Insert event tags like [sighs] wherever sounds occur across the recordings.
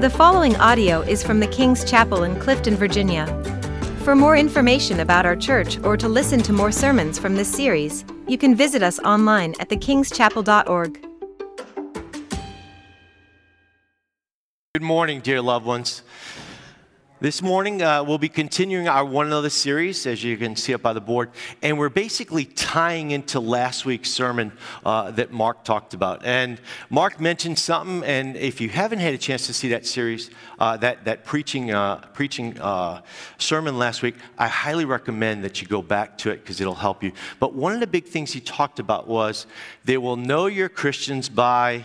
The following audio is from the King's Chapel in Clifton, Virginia. For more information about our church or to listen to more sermons from this series, you can visit us online at thekingschapel.org. Good morning, dear loved ones. This morning, uh, we'll be continuing our One Another series, as you can see up by the board, and we're basically tying into last week's sermon uh, that Mark talked about. And Mark mentioned something, and if you haven't had a chance to see that series, uh, that, that preaching, uh, preaching uh, sermon last week, I highly recommend that you go back to it because it'll help you. But one of the big things he talked about was they will know you're Christians by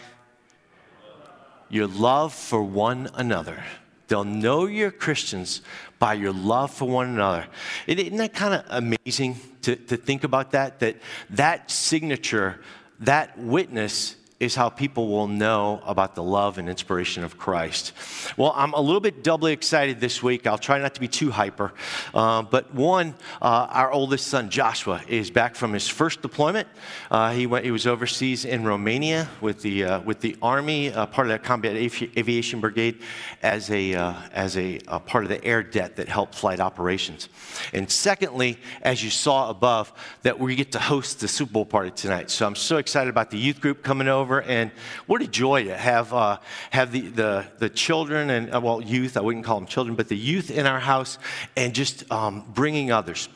your love for one another. They'll know you're Christians by your love for one another. Isn't that kind of amazing to, to think about that? That that signature, that witness is how people will know about the love and inspiration of Christ. Well, I'm a little bit doubly excited this week. I'll try not to be too hyper. Uh, but one, uh, our oldest son, Joshua, is back from his first deployment. Uh, he, went, he was overseas in Romania with the, uh, with the Army, uh, part of the Combat Aviation Brigade, as, a, uh, as a, a part of the air det that helped flight operations. And secondly, as you saw above, that we get to host the Super Bowl party tonight. So I'm so excited about the youth group coming over over, and what a joy to have, uh, have the, the, the children and, uh, well, youth, I wouldn't call them children, but the youth in our house and just um, bringing others.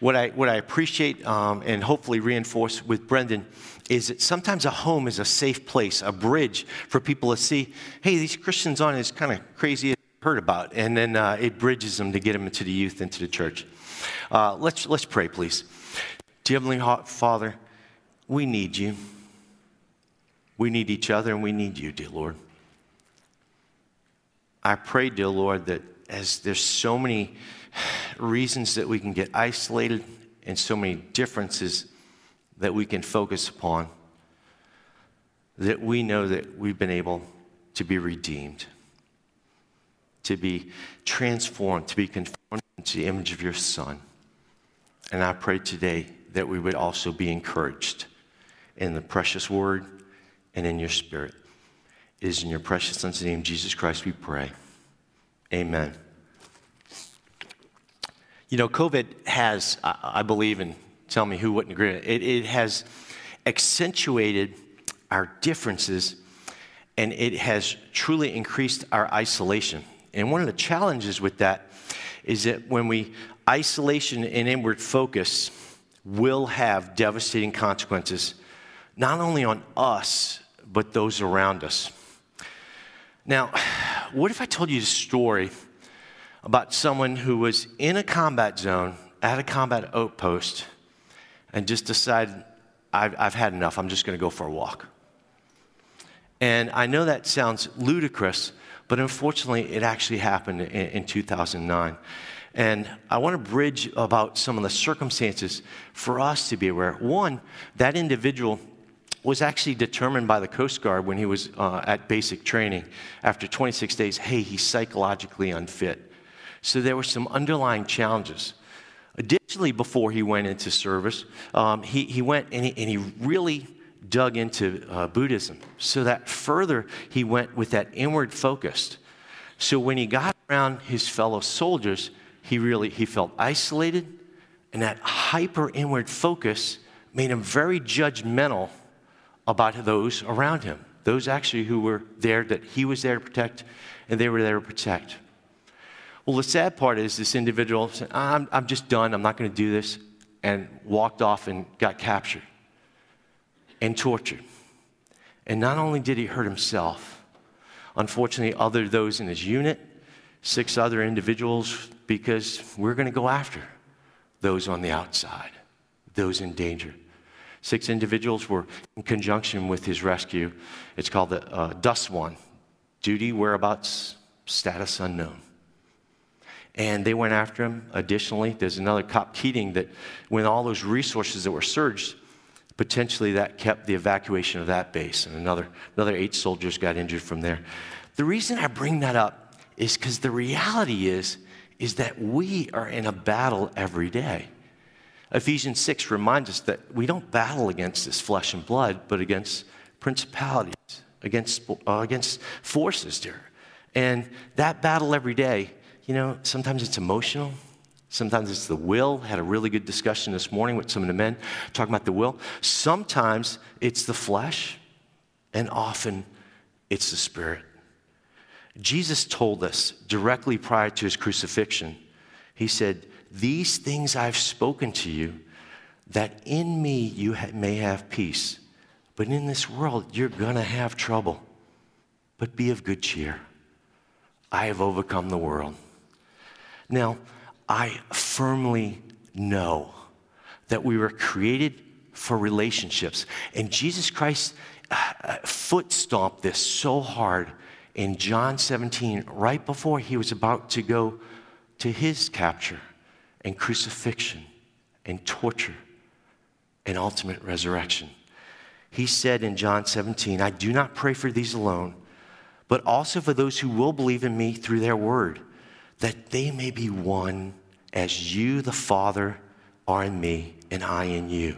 What I, what I appreciate um, and hopefully reinforce with Brendan is that sometimes a home is a safe place, a bridge for people to see, hey, these Christians on is kind of crazy as heard about, and then uh, it bridges them to get them into the youth, into the church. Uh, let's, let's pray, please. Dear Heavenly Father, we need you. We need each other and we need you, dear Lord. I pray, dear Lord, that as there's so many reasons that we can get isolated and so many differences that we can focus upon, that we know that we've been able to be redeemed, to be transformed, to be conformed into the image of your Son. And I pray today that we would also be encouraged in the precious word and in your spirit. It is in your precious Son's name, Jesus Christ, we pray. Amen. You know, COVID has, I believe, and tell me who wouldn't agree, it, it has accentuated our differences and it has truly increased our isolation. And one of the challenges with that is that when we isolation and inward focus will have devastating consequences, not only on us, but those around us. Now, what if I told you a story about someone who was in a combat zone at a combat outpost and just decided, I've, I've had enough, I'm just going to go for a walk? And I know that sounds ludicrous, but unfortunately, it actually happened in, in 2009. And I want to bridge about some of the circumstances for us to be aware. One, that individual was actually determined by the Coast Guard when he was uh, at basic training. After 26 days, hey, he's psychologically unfit. So there were some underlying challenges. Additionally, before he went into service, um, he, he went and he, and he really dug into uh, Buddhism. So that further, he went with that inward focus. So when he got around his fellow soldiers, he really he felt isolated, and that hyper inward focus made him very judgmental about those around him, those actually who were there that he was there to protect and they were there to protect. Well, the sad part is this individual said, I'm, I'm just done, I'm not going to do this, and walked off and got captured and tortured. And not only did he hurt himself, unfortunately, other those in his unit, six other individuals, because we're going to go after those on the outside, those in danger. Six individuals were in conjunction with his rescue. It's called the uh, DUSTWUN duty, whereabouts, status unknown. And they went after him. Additionally, there's another COP, Keating, that when all those resources that were surged, potentially that kept the evacuation of that base. And another, another eight soldiers got injured from there. The reason I bring that up is because the reality is, is that we are in a battle every day. Ephesians 6 reminds us that we don't battle against this flesh and blood, but against principalities, against, uh, against forces there. And that battle every day, you know, sometimes it's emotional, sometimes it's the will. Had a really good discussion this morning with some of the men talking about the will. Sometimes it's the flesh, and often it's the spirit. Jesus told us directly prior to his crucifixion, he said, These things I've spoken to you, that in me you may have peace. But in this world, you're going to have trouble. But be of good cheer. I have overcome the world. Now, I firmly know that we were created for relationships. And Jesus Christ uh, uh, foot stomped this so hard in John 17, right before he was about to go to his capture and crucifixion and torture and ultimate resurrection. He said in John 17, I do not pray for these alone, but also for those who will believe in me through their word, that they may be one as you, the Father, are in me and I in you,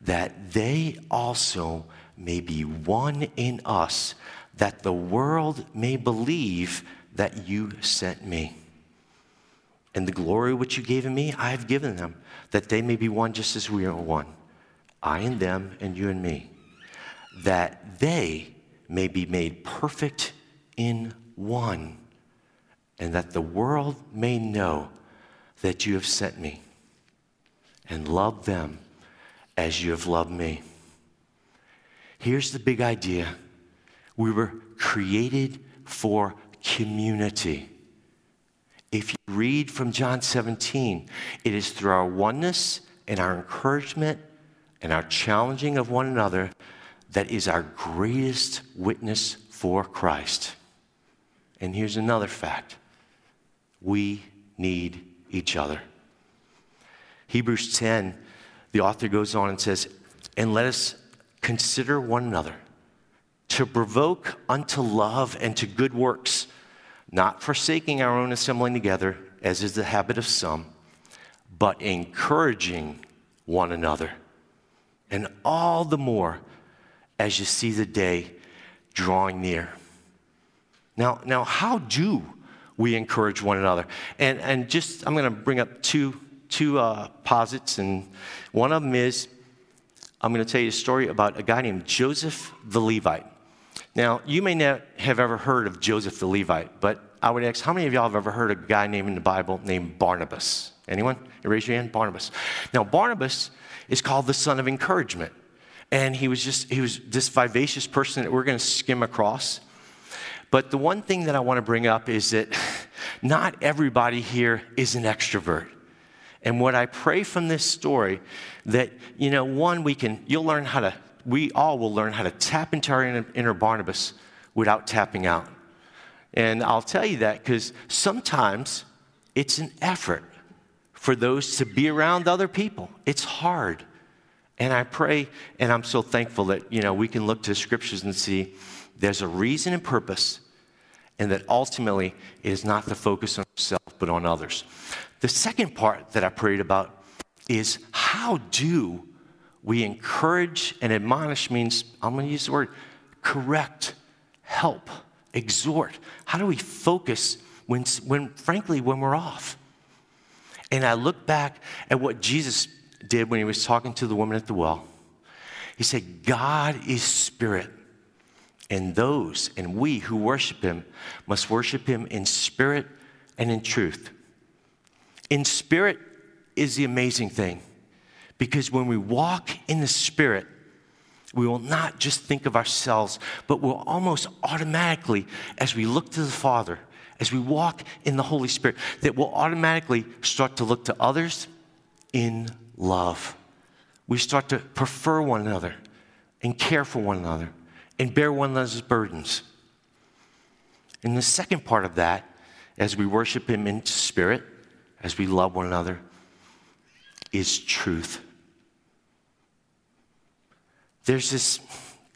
that they also may be one in us, that the world may believe that you sent me. And the glory which you gave in me, I have given them, that they may be one just as we are one. I and them, and you and me, that they may be made perfect in one, and that the world may know that you have sent me and love them as you have loved me. Here's the big idea we were created for community. If you read from John 17, it is through our oneness and our encouragement and our challenging of one another that is our greatest witness for Christ. And here's another fact we need each other. Hebrews 10, the author goes on and says, And let us consider one another to provoke unto love and to good works, not forsaking our own assembling together, as is the habit of some, but encouraging one another. And all the more as you see the day drawing near. Now, now how do we encourage one another? And, and just, I'm going to bring up two, two uh, posits, and one of them is I'm going to tell you a story about a guy named Joseph the Levite. Now, you may not have ever heard of Joseph the Levite, but I would ask, how many of y'all have ever heard of a guy named in the Bible named Barnabas? Anyone? Raise your hand. Barnabas. Now, Barnabas is called the son of encouragement. And he was just, he was this vivacious person that we're going to skim across. But the one thing that I want to bring up is that [laughs] not everybody here is an extrovert. And what I pray from this story that, you know, one, we can, you'll learn how to, we all will learn how to tap into our inner, Barnabas without tapping out. And I'll tell you that because sometimes it's an effort for those to be around other people. It's hard. And I pray, and I'm so thankful that, you know, we can look to the scriptures and see there's a reason and purpose, and that ultimately it is not to focus on self, but on others. The second part that I prayed about is how do we encourage and admonish means, I'm going to use the word correct, help, exhort. How do we focus when, when frankly, when we're off? And I look back at what Jesus did when he was talking to the woman at the well. He said, God is spirit, and those and we who worship him must worship him in spirit and in truth. In spirit is the amazing thing because when we walk in the spirit, we will not just think of ourselves, but we'll almost automatically, as we look to the Father, as we walk in the Holy Spirit, that we'll automatically start to look to others in love. We start to prefer one another and care for one another and bear one another's burdens. And the second part of that, as we worship Him in spirit, as we love one another, is truth. There's this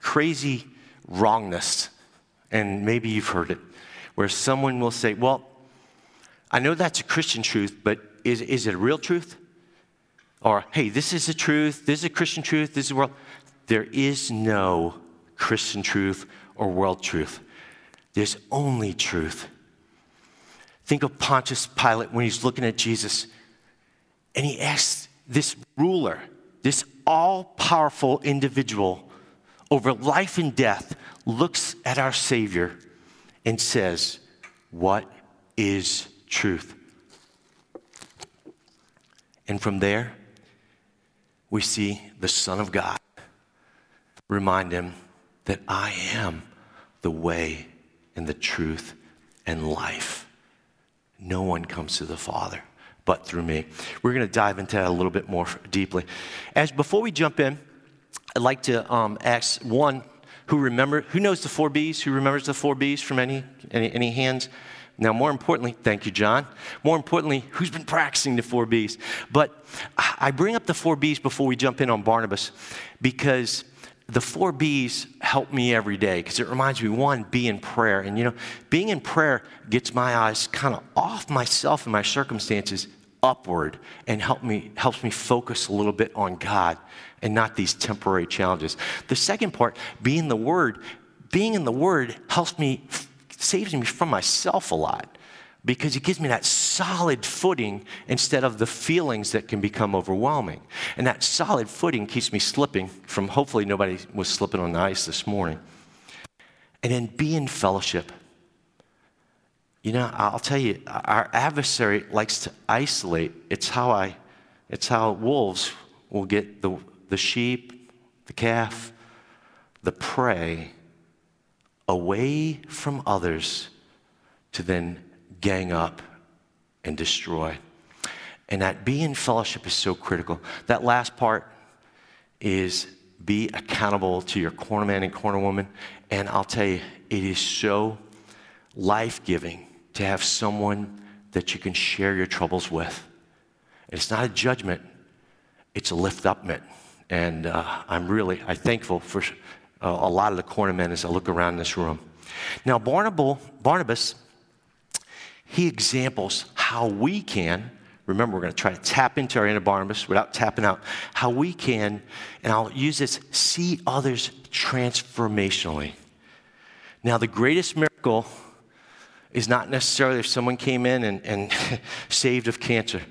crazy wrongness, and maybe you've heard it, where someone will say, Well, I know that's a Christian truth, but is, is it a real truth? or hey, this is the truth, this is a Christian truth, this is world. There is no Christian truth or world truth. There's only truth. Think of Pontius Pilate when he's looking at Jesus and he asks this ruler, this all powerful individual over life and death, looks at our Savior and says, What is truth? And from there, we see the Son of God remind him that I am the way and the truth and life. No one comes to the Father but through me. We're going to dive into that a little bit more deeply. As before we jump in, I'd like to um, ask one who remember who knows the four B's. Who remembers the four B's from any any, any hands? Now, more importantly, thank you, John. More importantly, who's been practicing the four B's? But I bring up the four B's before we jump in on Barnabas because the four B's help me every day because it reminds me one, be in prayer. And you know, being in prayer gets my eyes kind of off myself and my circumstances upward and help me, helps me focus a little bit on God and not these temporary challenges. The second part, being the Word, being in the Word helps me, saves me from myself a lot because it gives me that solid footing instead of the feelings that can become overwhelming. And that solid footing keeps me slipping from hopefully nobody was slipping on the ice this morning. And then be in fellowship. You know, I'll tell you, our adversary likes to isolate. It's how I, it's how wolves will get the, the sheep, the calf, the prey away from others to then gang up and destroy. And that be in fellowship is so critical. That last part is be accountable to your corner man and corner woman. And I'll tell you, it is so life giving to have someone that you can share your troubles with. It's not a judgment, it's a lift upment. And uh, I'm really I'm thankful for uh, a lot of the corner men as I look around this room. Now, Barnabas he examples how we can, remember, we're going to try to tap into our inner Barnabas without tapping out, how we can, and I'll use this, see others transformationally. Now, the greatest miracle is not necessarily if someone came in and, and [laughs] saved of cancer.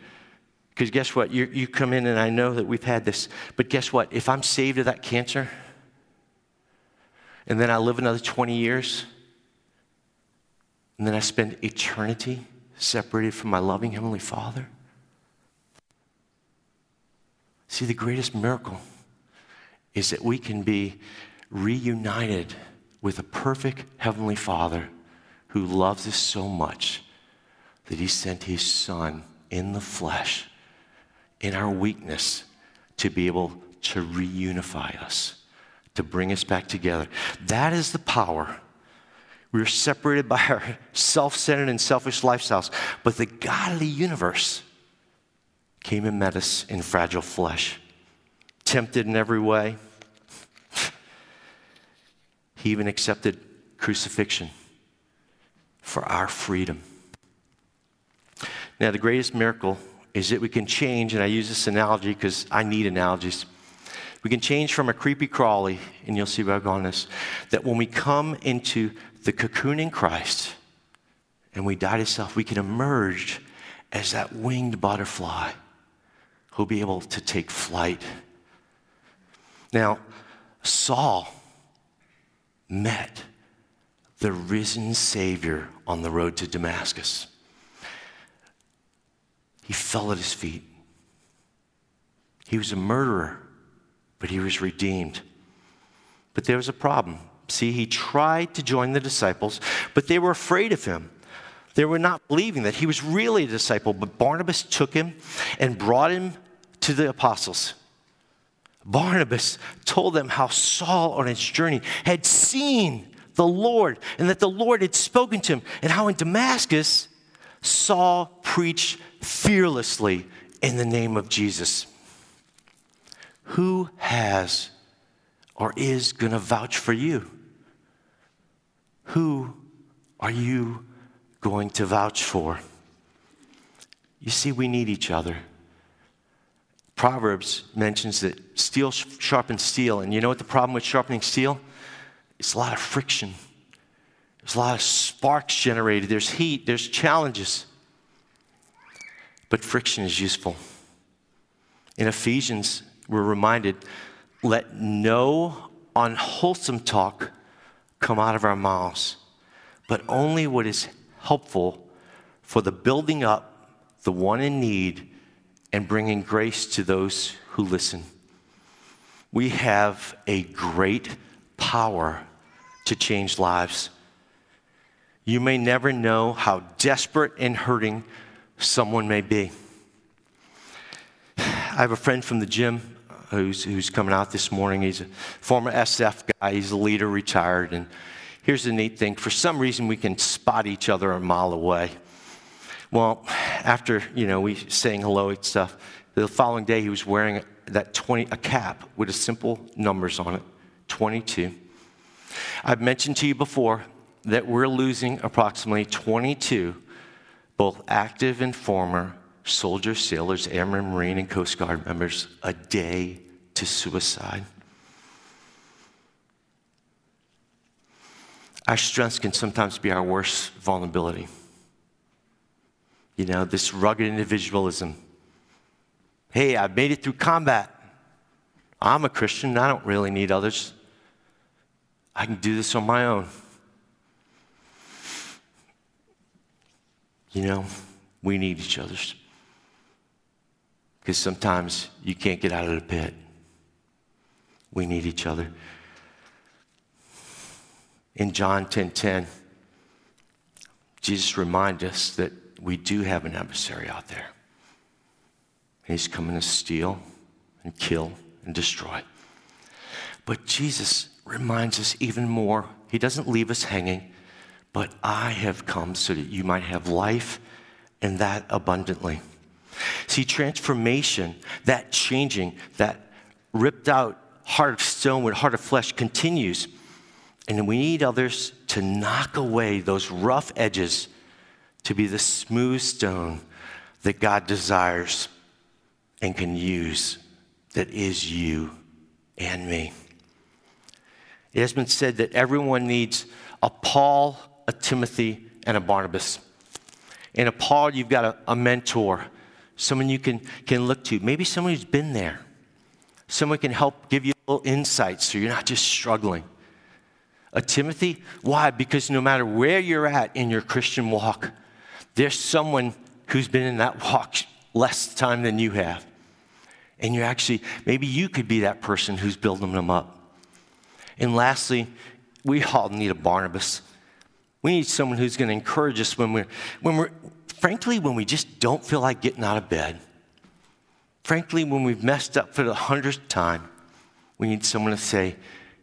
Because guess what? You, you come in, and I know that we've had this, but guess what? If I'm saved of that cancer, and then I live another 20 years, and then I spend eternity separated from my loving Heavenly Father? See, the greatest miracle is that we can be reunited with a perfect Heavenly Father who loves us so much that He sent His Son in the flesh, in our weakness, to be able to reunify us, to bring us back together. That is the power we were separated by our self centered and selfish lifestyles. But the God of the universe came and met us in fragile flesh, tempted in every way. He even accepted crucifixion for our freedom. Now, the greatest miracle is that we can change, and I use this analogy because I need analogies. We can change from a creepy crawly, and you'll see where I'm going this, that when we come into the cocoon in Christ and we die to self, we can emerge as that winged butterfly who'll be able to take flight. Now, Saul met the risen Savior on the road to Damascus. He fell at his feet. He was a murderer, but he was redeemed. But there was a problem. See, he tried to join the disciples, but they were afraid of him. They were not believing that he was really a disciple, but Barnabas took him and brought him to the apostles. Barnabas told them how Saul on his journey had seen the Lord and that the Lord had spoken to him, and how in Damascus, Saul preached fearlessly in the name of Jesus. Who has or is going to vouch for you? Who are you going to vouch for? You see, we need each other. Proverbs mentions that steel sharpens steel, and you know what the problem with sharpening steel? It's a lot of friction. There's a lot of sparks generated, there's heat, there's challenges. But friction is useful. In Ephesians, we're reminded let no unwholesome talk come out of our mouths, but only what is helpful for the building up the one in need and bringing grace to those who listen. We have a great power to change lives. You may never know how desperate and hurting someone may be. [sighs] I have a friend from the gym who's, who's coming out this morning. He's a former SF guy, he's a leader, retired. And here's the neat thing for some reason, we can spot each other a mile away. Well, after, you know, we saying hello and stuff, the following day he was wearing that 20, a cap with a simple numbers on it, 22. I've mentioned to you before that we're losing approximately 22, both active and former soldiers, sailors, airmen, marine, and Coast Guard members a day to suicide. Our strengths can sometimes be our worst vulnerability. You know, this rugged individualism. Hey, I've made it through combat. I'm a Christian. I don't really need others. I can do this on my own. You know, we need each other. Because sometimes you can't get out of the pit. We need each other. In John 10:10, 10, 10, Jesus reminds us that we do have an adversary out there. He's coming to steal and kill and destroy. But Jesus reminds us even more. He doesn't leave us hanging, but I have come so that you might have life and that abundantly. See, transformation, that changing, that ripped out heart of stone with heart of flesh continues. And we need others to knock away those rough edges to be the smooth stone that God desires and can use, that is you and me. It has been said that everyone needs a Paul, a Timothy, and a Barnabas. In a Paul, you've got a, a mentor, someone you can, can look to, maybe someone who's been there. Someone can help give you little insights so you're not just struggling. A Timothy, why? Because no matter where you're at in your Christian walk, there's someone who's been in that walk less time than you have. And you're actually, maybe you could be that person who's building them up. And lastly, we all need a Barnabas. We need someone who's going to encourage us when we're, when we're, frankly, when we just don't feel like getting out of bed. Frankly, when we've messed up for the hundredth time, we need someone to say,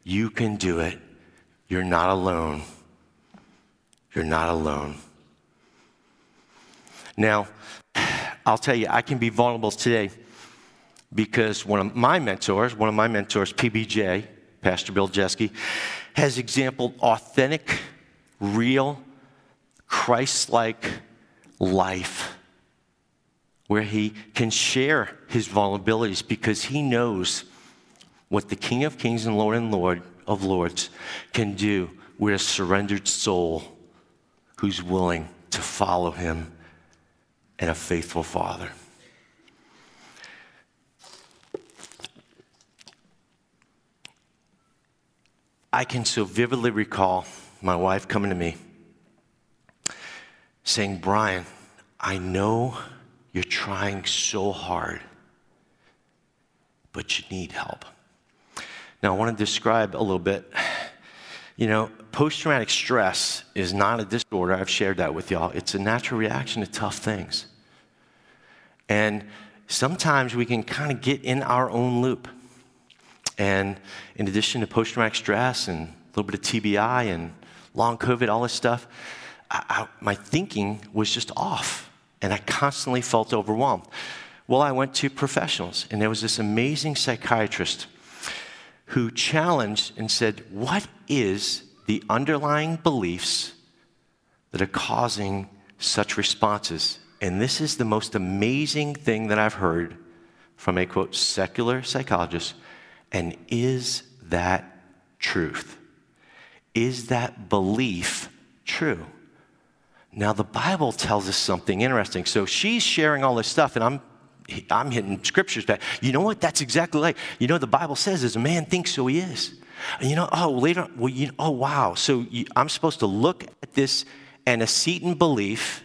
You can do it. You're not alone. You're not alone. Now, I'll tell you, I can be vulnerable today because one of my mentors, one of my mentors, PBJ, Pastor Bill Jeske, has exampled authentic, real, Christ like life where he can share his vulnerabilities because he knows what the King of Kings and Lord and Lord of Lords can do with a surrendered soul who's willing to follow him and a faithful father. I can so vividly recall my wife coming to me saying, Brian, I know you're trying so hard, but you need help. Now, I want to describe a little bit. You know, post traumatic stress is not a disorder. I've shared that with y'all. It's a natural reaction to tough things. And sometimes we can kind of get in our own loop. And in addition to post traumatic stress and a little bit of TBI and long COVID, all this stuff, I, my thinking was just off. And I constantly felt overwhelmed. Well, I went to professionals, and there was this amazing psychiatrist who challenged and said, What is the underlying beliefs that are causing such responses? And this is the most amazing thing that I've heard from a quote, secular psychologist. And is that truth? Is that belief true. Now, the Bible tells us something interesting. So she's sharing all this stuff, and I'm, I'm hitting scriptures back. You know what? That's exactly like, you know, the Bible says, as a man thinks, so he is. And you know, oh, later, well, you, oh, wow. So you, I'm supposed to look at this antecedent belief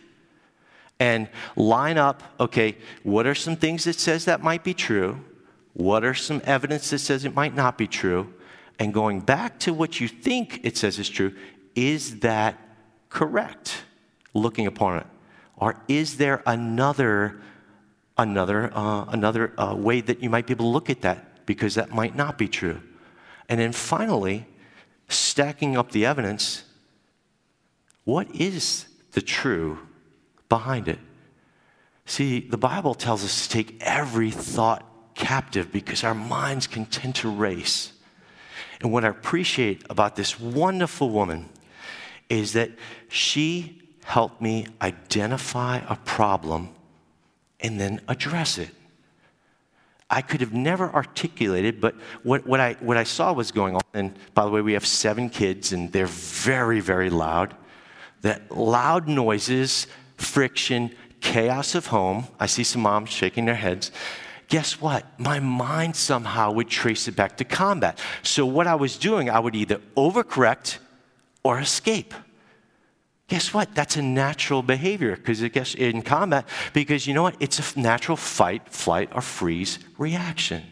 and line up, okay, what are some things that says that might be true? What are some evidence that says it might not be true? And going back to what you think it says is true, is that correct? Looking upon it. Or is there another, another, uh, another uh, way that you might be able to look at that? Because that might not be true. And then finally, stacking up the evidence, what is the true behind it? See, the Bible tells us to take every thought captive because our minds can tend to race. And what I appreciate about this wonderful woman is that she helped me identify a problem and then address it. I could have never articulated, but what, what, I, what I saw was going on, and by the way, we have seven kids, and they're very, very loud. That loud noises, friction, chaos of home. I see some moms shaking their heads. Guess what? My mind somehow would trace it back to combat. So, what I was doing, I would either overcorrect or escape. Guess what? That's a natural behavior because it gets in combat because you know what? It's a natural fight, flight, or freeze reaction.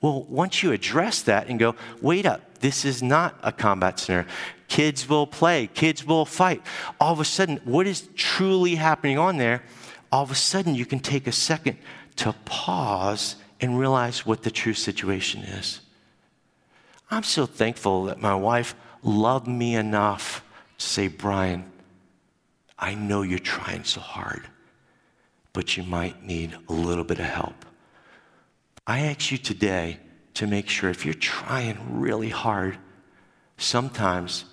Well, once you address that and go, wait up, this is not a combat scenario. Kids will play, kids will fight. All of a sudden, what is truly happening on there? All of a sudden, you can take a second to pause and realize what the true situation is. I'm so thankful that my wife loved me enough say, Brian, I know you're trying so hard, but you might need a little bit of help. I ask you today to make sure if you're trying really hard, sometimes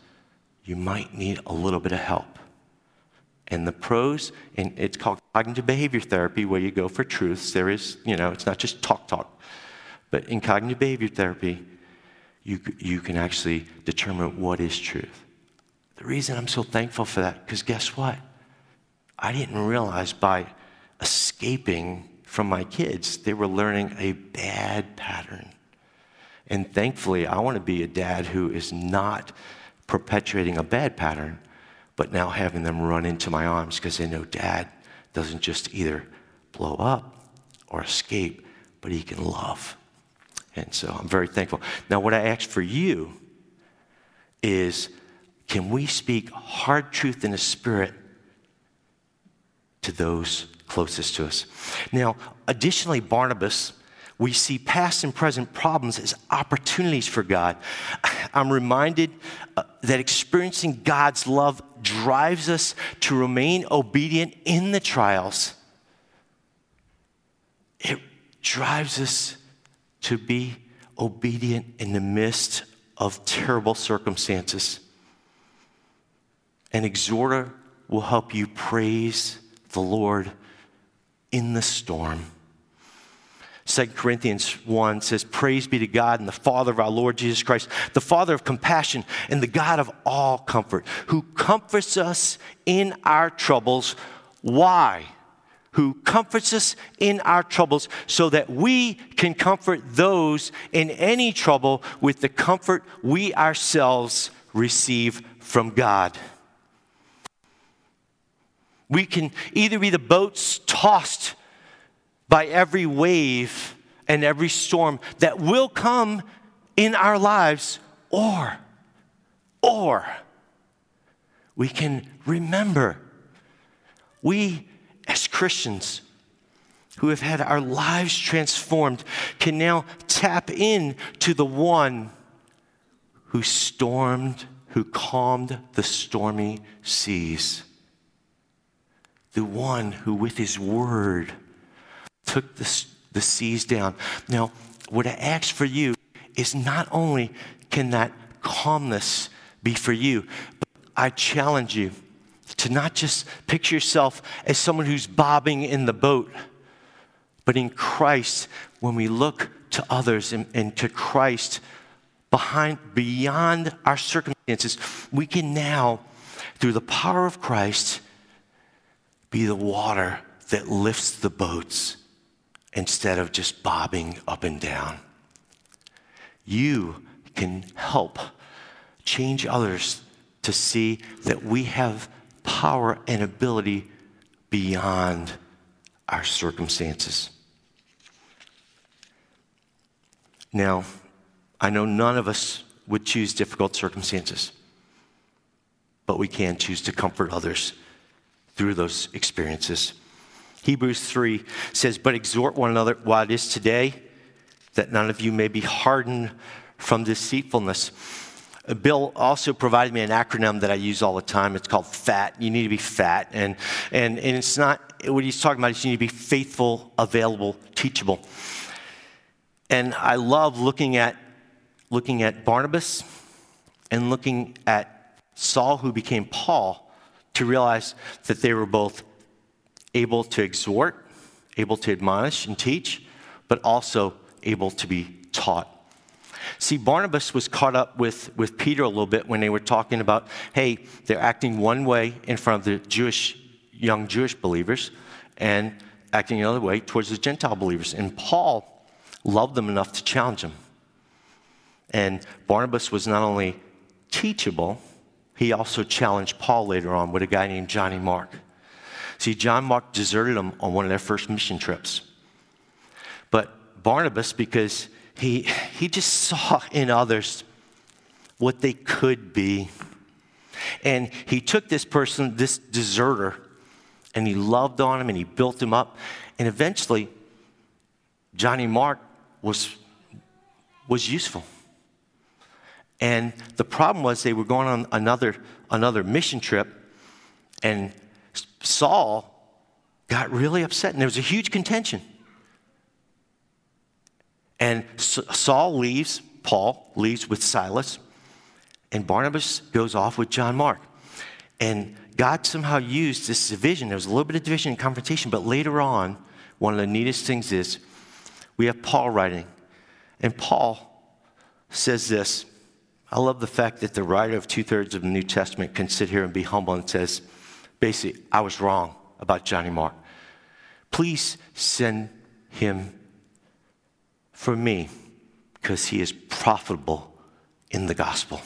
you might need a little bit of help. And the pros, and it's called cognitive behavior therapy, where you go for truths. There is, you know, it's not just talk talk. But in cognitive behavior therapy, you, you can actually determine what is truth. The reason I'm so thankful for that, because guess what? I didn't realize by escaping from my kids, they were learning a bad pattern. And thankfully, I want to be a dad who is not perpetuating a bad pattern, but now having them run into my arms because they know dad doesn't just either blow up or escape, but he can love. And so I'm very thankful. Now, what I ask for you is can we speak hard truth in the spirit to those closest to us? Now, additionally, Barnabas, we see past and present problems as opportunities for God. [laughs] I'm reminded uh, that experiencing God's love drives us to remain obedient in the trials. It drives us to be obedient in the midst of terrible circumstances. An exhorter will help you praise the Lord in the storm. 2 Corinthians 1 says, Praise be to God and the Father of our Lord Jesus Christ, the Father of compassion and the God of all comfort, who comforts us in our troubles. Why? Who comforts us in our troubles so that we can comfort those in any trouble with the comfort we ourselves receive from God. We can either be the boats tossed by every wave and every storm that will come in our lives, or, or we can remember we as Christians who have had our lives transformed can now tap in to the one who stormed, who calmed the stormy seas the one who, with his word, took the, the seas down. Now, what I ask for you is not only can that calmness be for you, but I challenge you to not just picture yourself as someone who's bobbing in the boat, but in Christ, when we look to others and, and to Christ behind, beyond our circumstances, we can now through the power of Christ, be the water that lifts the boats instead of just bobbing up and down. You can help change others to see that we have power and ability beyond our circumstances. Now, I know none of us would choose difficult circumstances, but we can choose to comfort others through those experiences. Hebrews 3 says, But exhort one another while it is today, that none of you may be hardened from deceitfulness. Uh, Bill also provided me an acronym that I use all the time. It's called FAT. You need to be fat. And, and, and it's not, what he's talking about is you need to be faithful, available, teachable. And I love looking at, looking at Barnabas and looking at Saul, who became Paul, to realize that they were both able to exhort, able to admonish and teach, but also able to be taught. See, Barnabas was caught up with, with Peter a little bit when they were talking about, hey, they're acting one way in front of the Jewish, young Jewish believers and acting another way towards the Gentile believers. And Paul loved them enough to challenge them. And Barnabas was not only teachable, he also challenged Paul later on with a guy named Johnny Mark. See, John Mark deserted him on one of their first mission trips. But Barnabas, because he, he just saw in others what they could be. And he took this person, this deserter, and he loved on him and he built him up. And eventually, Johnny Mark was, was useful. And the problem was they were going on another, another mission trip, and Saul got really upset, and there was a huge contention. And Saul leaves, Paul leaves with Silas, and Barnabas goes off with John Mark. And God somehow used this division. There was a little bit of division and confrontation, but later on, one of the neatest things is we have Paul writing. And Paul says this. I love the fact that the writer of two thirds of the New Testament can sit here and be humble and says, basically, I was wrong about Johnny Mark. Please send him for me because he is profitable in the gospel.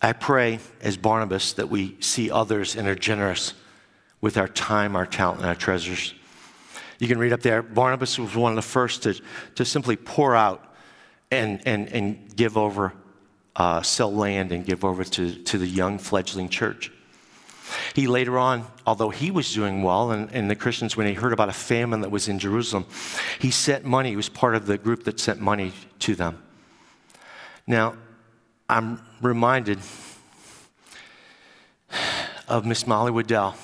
I pray as Barnabas that we see others and are generous with our time, our talent, and our treasures. You can read up there, Barnabas was one of the first to, to simply pour out and, and, and give over, uh, sell land and give over to, to the young fledgling church. He later on, although he was doing well, and, and the Christians, when he heard about a famine that was in Jerusalem, he sent money. He was part of the group that sent money to them. Now, I'm reminded of Miss Molly Woodell.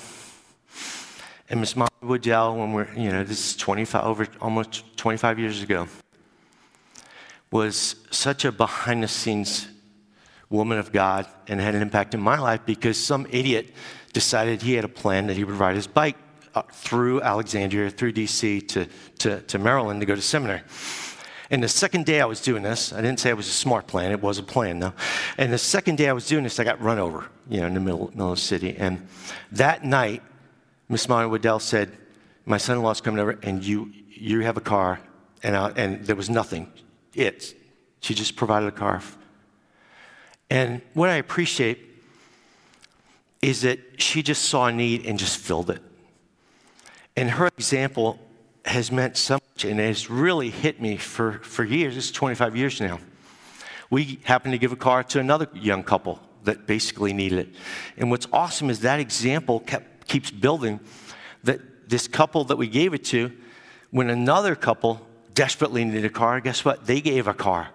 And Miss Molly Woodell, when we're, you know, this is 25, over almost 25 years ago, was such a behind the scenes woman of God and had an impact in my life because some idiot decided he had a plan that he would ride his bike uh, through Alexandria, through DC to, to, to Maryland to go to seminary. And the second day I was doing this, I didn't say it was a smart plan, it was a plan though. And the second day I was doing this, I got run over, you know, in the middle, middle of the city. And that night, Miss Molly Waddell said, My son in law's coming over, and you, you have a car. And, I, and there was nothing. It. She just provided a car and what I appreciate is that she just saw a need and just filled it. And her example has meant so much and has really hit me for, for years. It's 25 years now. We happened to give a car to another young couple that basically needed it. And what's awesome is that example kept, keeps building that this couple that we gave it to, when another couple desperately needed a car, guess what? They gave a car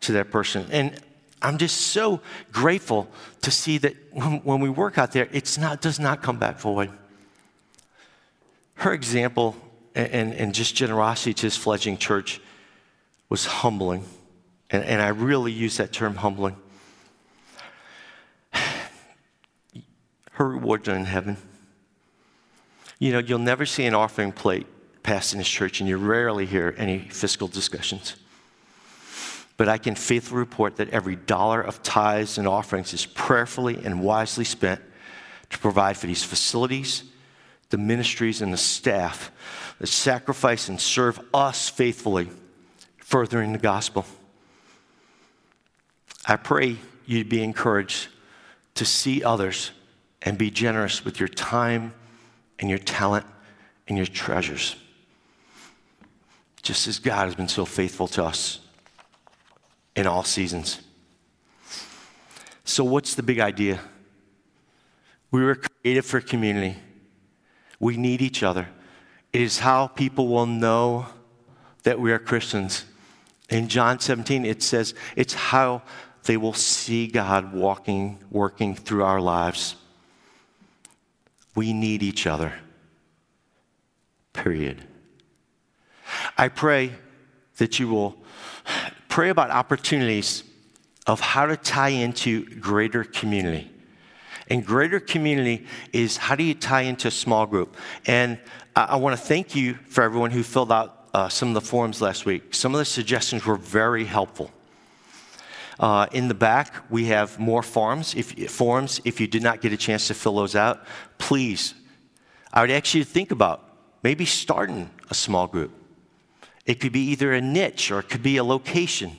to that person. And I'm just so grateful to see that when, when we work out there, it's not, does not come back void. Her example and, and, and just generosity to this fledgling church was humbling. And, and I really use that term humbling. [sighs] Her rewards are in heaven. You know, you'll never see an offering plate passed in this church, and you rarely hear any fiscal discussions. but I can faithfully report that every dollar of tithes and offerings is prayerfully and wisely spent to provide for these facilities, the ministries, and the staff that sacrifice and serve us faithfully, furthering the gospel. I pray you'd be encouraged to see others and be generous with your time and your talent and your treasures. Just as God has been so faithful to us in all seasons. So, what's the big idea? We were created for community. We need each other. It is how people will know that we are Christians. In John 17, it says it's how they will see God walking, working through our lives. We need each other. Period. I pray that you will pray about opportunities of how to tie into greater community. And greater community is how do you tie into a small group? And I, I want to thank you for everyone who filled out uh, some of the forms last week. Some of the suggestions were very helpful. Uh, in the back, we have more forms. If, forms. if you did not get a chance to fill those out, please, I would ask you to think about maybe starting a small group. It could be either a niche or it could be a location.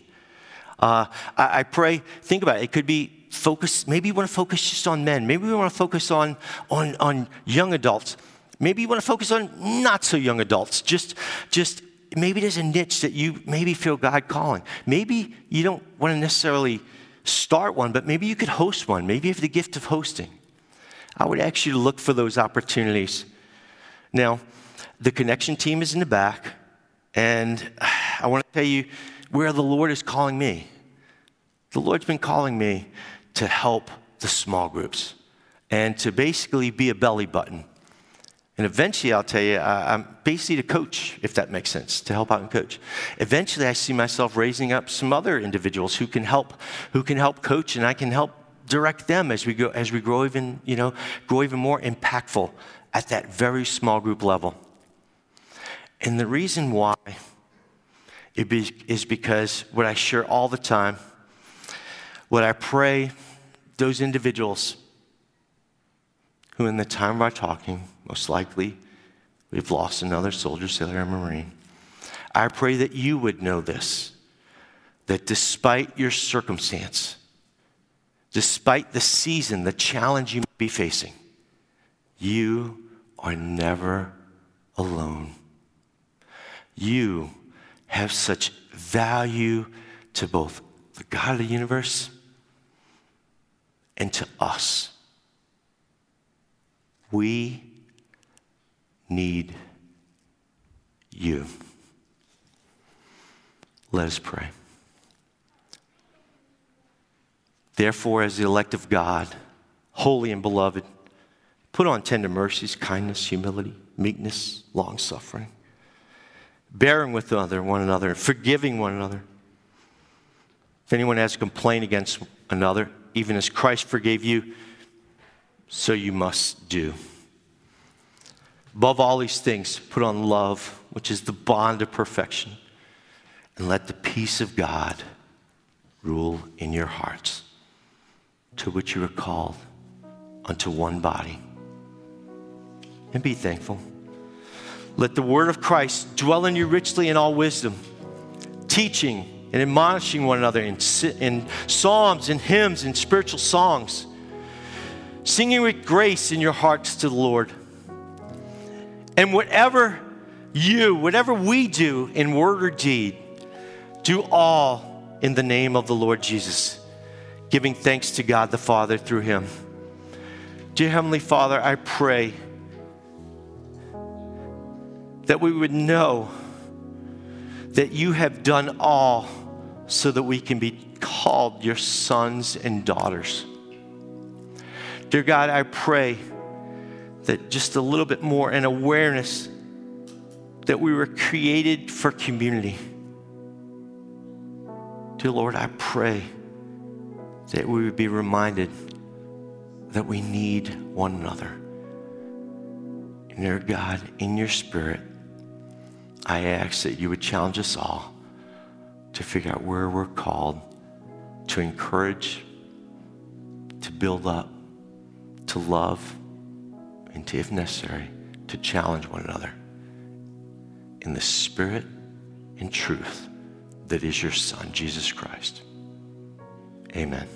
Uh, I, I, pray, think about it. It could be focus, maybe you want to focus just on men. Maybe you want to focus on, on, on young adults. Maybe you want to focus on not so young adults. Just, just maybe there's a niche that you maybe feel God calling. Maybe you don't want to necessarily start one, but maybe you could host one. Maybe you have the gift of hosting. I would ask you to look for those opportunities. Now, the connection team is in the back, and I want to tell you where the Lord is calling me. The Lord's been calling me to help the small groups and to basically be a belly button and eventually, I'll tell you, I'm basically to coach, if that makes sense, to help out and coach. Eventually, I see myself raising up some other individuals who can help, who can help coach, and I can help direct them as we go, as we grow even, you know, grow even more impactful at that very small group level. And the reason why be, is because what I share all the time, what I pray those individuals who, in the time of our talking, most likely we've lost another soldier, sailor, or Marine. I pray that you would know this that despite your circumstance, despite the season, the challenge you may be facing, you are never alone. You have such value to both the God of the universe and to us. We need you. Let us pray. Therefore, as the elect of God, holy and beloved, put on tender mercies, kindness, humility, meekness, long suffering, bearing with one another, forgiving one another. If anyone has a complaint against another, even as Christ forgave you, so you must do. Above all these things, put on love, which is the bond of perfection, and let the peace of God rule in your hearts, to which you are called unto one body. And be thankful. Let the word of Christ dwell in you richly in all wisdom, teaching and admonishing one another in, in psalms and hymns and spiritual songs, singing with grace in your hearts to the Lord and whatever you, whatever we do in word or deed, do all in the name of the Lord Jesus, giving thanks to God the Father through him. Dear Heavenly Father, I pray that we would know that you have done all so that we can be called your sons and daughters. Dear God, I pray that just a little bit more an awareness that we were created for community. Dear Lord, I pray that we would be reminded that we need one another. And dear God, in your spirit, I ask that you would challenge us all to figure out where we're called to encourage, to build up, to love, and to, if necessary, to challenge one another in the spirit and truth that is your Son, Jesus Christ. Amen.